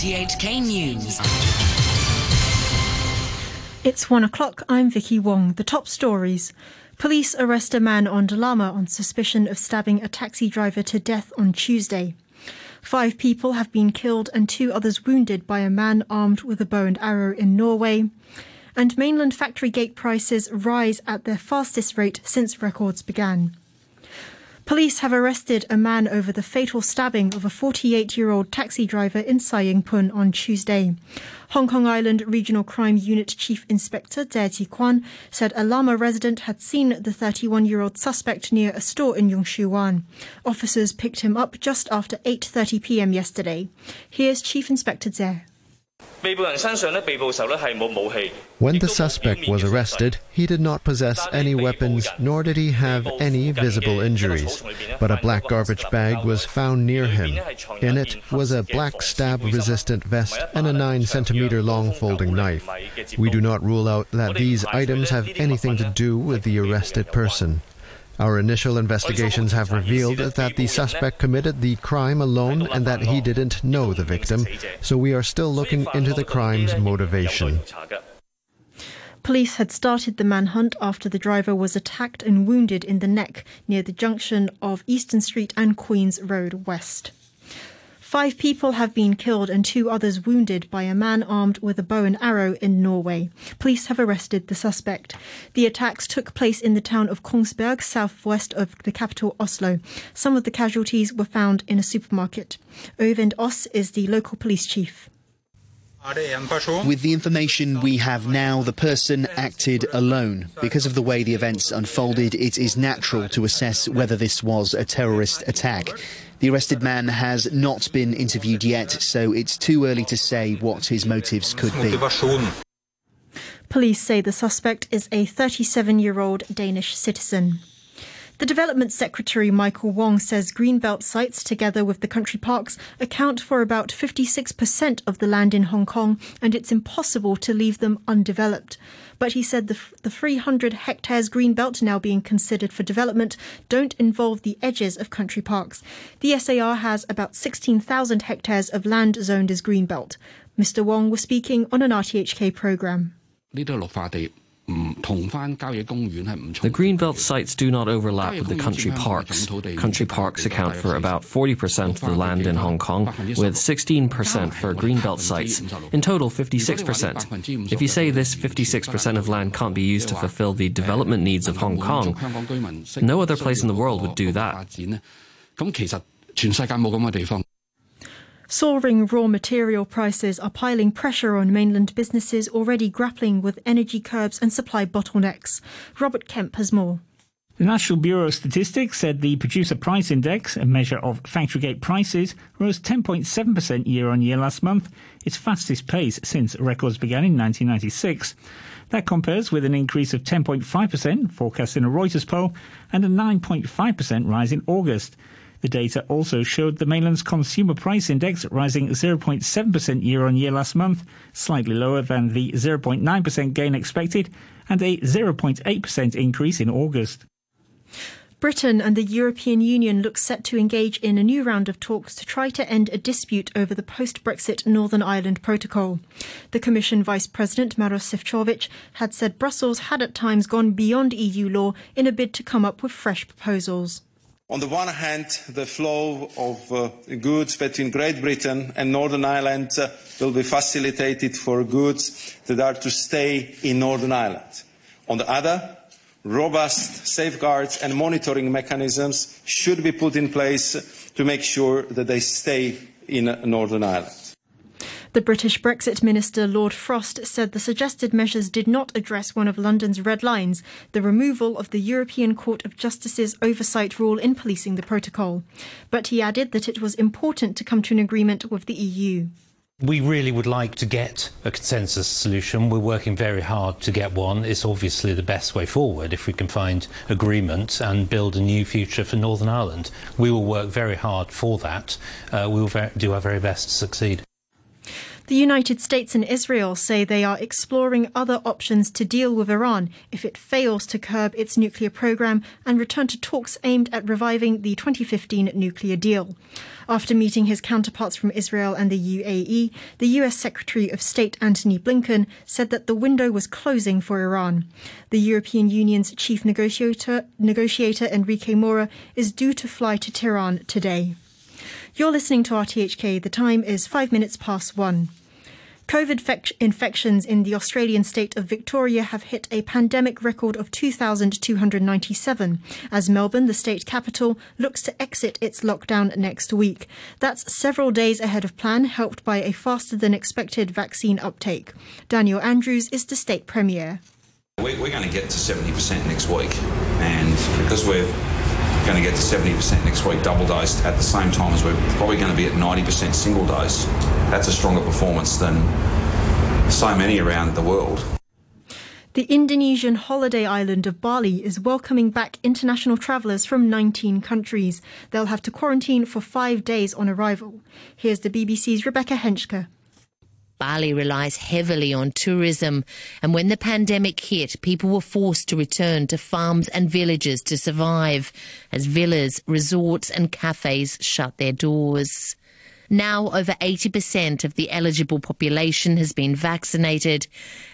RTHK News. It's one o'clock. I'm Vicky Wong. The top stories. Police arrest a man on Dalama on suspicion of stabbing a taxi driver to death on Tuesday. Five people have been killed and two others wounded by a man armed with a bow and arrow in Norway. And mainland factory gate prices rise at their fastest rate since records began. Police have arrested a man over the fatal stabbing of a 48 year old taxi driver in Sai Ying Pun on Tuesday. Hong Kong Island Regional Crime Unit Chief Inspector Dare Ji Kwan said a Lamma resident had seen the 31 year old suspect near a store in Yung Shue Wan. Officers picked him up just after 8.30 pm yesterday. Here's Chief Inspector Dare. When the suspect was arrested, he did not possess any weapons nor did he have any visible injuries. But a black garbage bag was found near him. In it was a black stab resistant vest and a 9 centimeter long folding knife. We do not rule out that these items have anything to do with the arrested person. Our initial investigations have revealed that the suspect committed the crime alone and that he didn't know the victim, so we are still looking into the crime's motivation. Police had started the manhunt after the driver was attacked and wounded in the neck near the junction of Eastern Street and Queen's Road West. Five people have been killed and two others wounded by a man armed with a bow and arrow in Norway. Police have arrested the suspect. The attacks took place in the town of Kongsberg, southwest of the capital Oslo. Some of the casualties were found in a supermarket. Øyvind Aas is the local police chief. With the information we have now, the person acted alone. Because of the way the events unfolded, it is natural to assess whether this was a terrorist attack. The arrested man has not been interviewed yet, so it's too early to say what his motives could be. Police say the suspect is a 37 year old Danish citizen. The Development Secretary Michael Wong says greenbelt sites, together with the country parks, account for about 56% of the land in Hong Kong, and it's impossible to leave them undeveloped. But he said the, the 300 hectares greenbelt now being considered for development don't involve the edges of country parks. The SAR has about 16,000 hectares of land zoned as greenbelt. Mr. Wong was speaking on an RTHK programme. The greenbelt sites do not overlap with the country parks. Country parks account for about 40% of the land in Hong Kong, with 16% for greenbelt sites. In total, 56%. If you say this 56% of land can't be used to fulfill the development needs of Hong Kong, no other place in the world would do that. Soaring raw material prices are piling pressure on mainland businesses already grappling with energy curbs and supply bottlenecks. Robert Kemp has more. The National Bureau of Statistics said the Producer Price Index, a measure of factory gate prices, rose 10.7% year on year last month, its fastest pace since records began in 1996. That compares with an increase of 10.5% forecast in a Reuters poll and a 9.5% rise in August. The data also showed the mainland's consumer price index rising 0.7% year on year last month, slightly lower than the 0.9% gain expected, and a 0.8% increase in August. Britain and the European Union look set to engage in a new round of talks to try to end a dispute over the post Brexit Northern Ireland Protocol. The Commission Vice President Maros Sefcovic had said Brussels had at times gone beyond EU law in a bid to come up with fresh proposals. On the one hand, the flow of uh, goods between Great Britain and Northern Ireland uh, will be facilitated for goods that are to stay in Northern Ireland. On the other, robust safeguards and monitoring mechanisms should be put in place to make sure that they stay in Northern Ireland. The British Brexit Minister Lord Frost said the suggested measures did not address one of London's red lines, the removal of the European Court of Justice's oversight rule in policing the protocol. But he added that it was important to come to an agreement with the EU. We really would like to get a consensus solution. We're working very hard to get one. It's obviously the best way forward if we can find agreement and build a new future for Northern Ireland. We will work very hard for that. Uh, we will do our very best to succeed. The United States and Israel say they are exploring other options to deal with Iran if it fails to curb its nuclear program and return to talks aimed at reviving the 2015 nuclear deal. After meeting his counterparts from Israel and the UAE, the US Secretary of State Antony Blinken said that the window was closing for Iran. The European Union's chief negotiator, negotiator Enrique Mora is due to fly to Tehran today. You're listening to RTHK. The time is five minutes past one. COVID infections in the Australian state of Victoria have hit a pandemic record of 2,297 as Melbourne, the state capital, looks to exit its lockdown next week. That's several days ahead of plan, helped by a faster than expected vaccine uptake. Daniel Andrews is the state premier. We're going to get to 70% next week, and because we're going to get to 70% next week double dosed at the same time as we're probably going to be at 90% single dose. That's a stronger performance than so many around the world. The Indonesian holiday island of Bali is welcoming back international travellers from 19 countries. They'll have to quarantine for five days on arrival. Here's the BBC's Rebecca Henschke. Bali relies heavily on tourism, and when the pandemic hit, people were forced to return to farms and villages to survive, as villas, resorts, and cafes shut their doors. Now, over 80% of the eligible population has been vaccinated,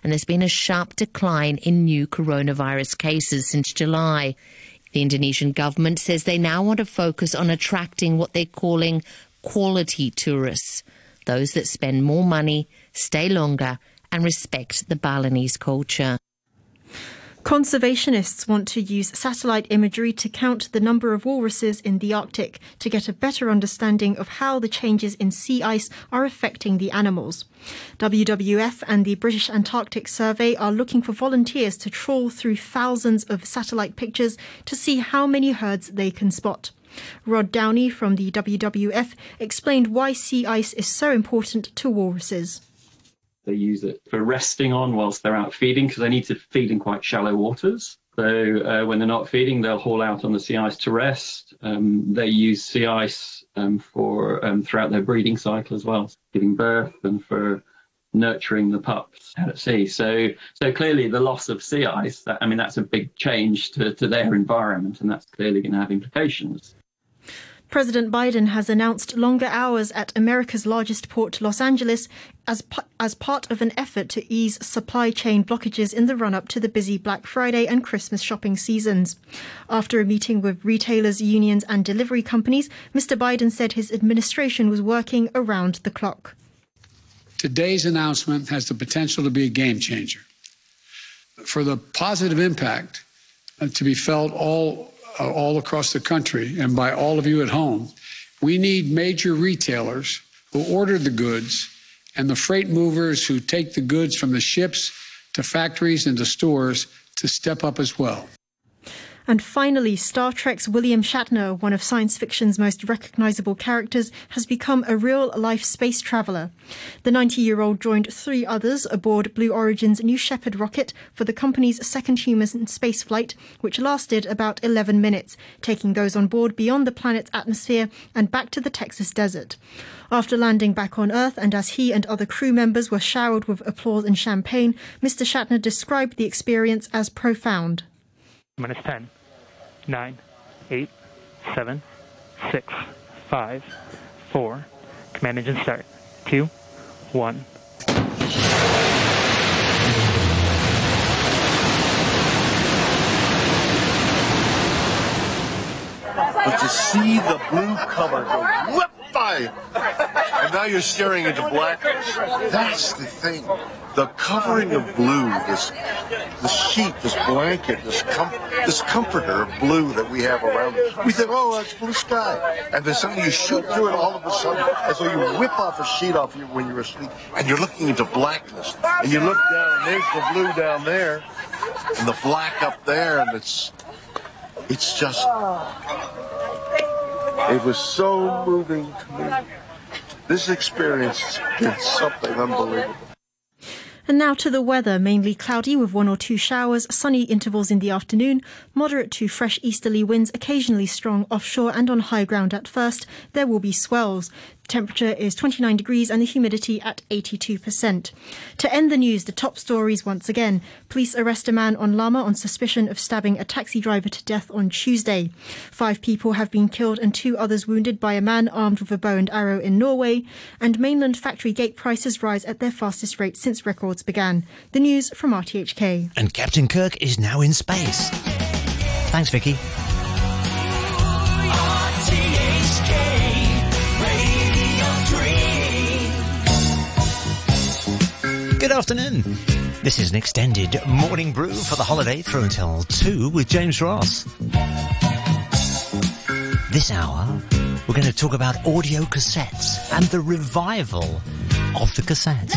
and there's been a sharp decline in new coronavirus cases since July. The Indonesian government says they now want to focus on attracting what they're calling quality tourists those that spend more money, stay longer, and respect the Balinese culture. Conservationists want to use satellite imagery to count the number of walruses in the Arctic to get a better understanding of how the changes in sea ice are affecting the animals. WWF and the British Antarctic Survey are looking for volunteers to trawl through thousands of satellite pictures to see how many herds they can spot. Rod Downey from the WWF explained why sea ice is so important to walruses. They use it for resting on whilst they're out feeding because they need to feed in quite shallow waters. So uh, when they're not feeding, they'll haul out on the sea ice to rest. Um, they use sea ice um, for um, throughout their breeding cycle as well, giving birth and for nurturing the pups out at sea. So, so clearly the loss of sea ice, that, I mean, that's a big change to, to their environment, and that's clearly going to have implications. President Biden has announced longer hours at America's largest port, Los Angeles, as, as part of an effort to ease supply chain blockages in the run up to the busy Black Friday and Christmas shopping seasons. After a meeting with retailers, unions, and delivery companies, Mr. Biden said his administration was working around the clock. Today's announcement has the potential to be a game changer. For the positive impact uh, to be felt all uh, all across the country and by all of you at home. We need major retailers who order the goods and the freight movers who take the goods from the ships to factories and to stores to step up as well. And finally, Star Trek's William Shatner, one of science fiction's most recognizable characters, has become a real life space traveler. The 90 year old joined three others aboard Blue Origin's New Shepard rocket for the company's second human spaceflight, which lasted about 11 minutes, taking those on board beyond the planet's atmosphere and back to the Texas desert. After landing back on Earth, and as he and other crew members were showered with applause and champagne, Mr. Shatner described the experience as profound. Minus 10 nine, eight, seven, six, five, four. Command engine start. Two, one. But to see the blue cover go whip by, and now you're staring into blackness. That's the thing the covering of blue, this the sheet, this blanket, this com- this comforter of blue that we have around We think, oh, that's blue sky, and then suddenly you shoot through it all of a sudden, as though you whip off a sheet off you when you're asleep, and you're looking into blackness, and you look down, and there's the blue down there, and the black up there, and it's it's just it was so moving to me. This experience has been something unbelievable. And now to the weather, mainly cloudy with one or two showers, sunny intervals in the afternoon, moderate to fresh easterly winds, occasionally strong offshore and on high ground at first. There will be swells. Temperature is 29 degrees and the humidity at 82%. To end the news, the top stories once again. Police arrest a man on Lamma on suspicion of stabbing a taxi driver to death on Tuesday. Five people have been killed and two others wounded by a man armed with a bow and arrow in Norway. And mainland factory gate prices rise at their fastest rate since records began. The news from RTHK. And Captain Kirk is now in space. Thanks, Vicky. Good afternoon. This is an extended morning brew for the holiday through until 2 with James Ross. This hour, we're going to talk about audio cassettes and the revival of the cassette.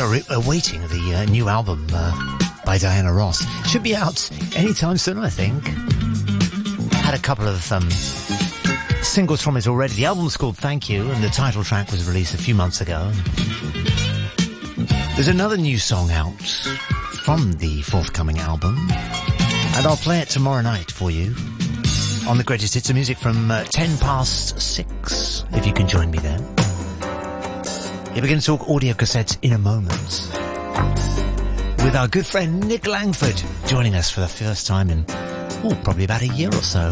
Are awaiting the uh, new album uh, by Diana Ross. Should be out anytime soon, I think. Had a couple of um, singles from it already. The album's called Thank You, and the title track was released a few months ago. There's another new song out from the forthcoming album, and I'll play it tomorrow night for you on the greatest hits of music from uh, 10 past 6, if you can join me then. We're going to talk audio cassettes in a moment. With our good friend Nick Langford joining us for the first time in, oh, probably about a year or so.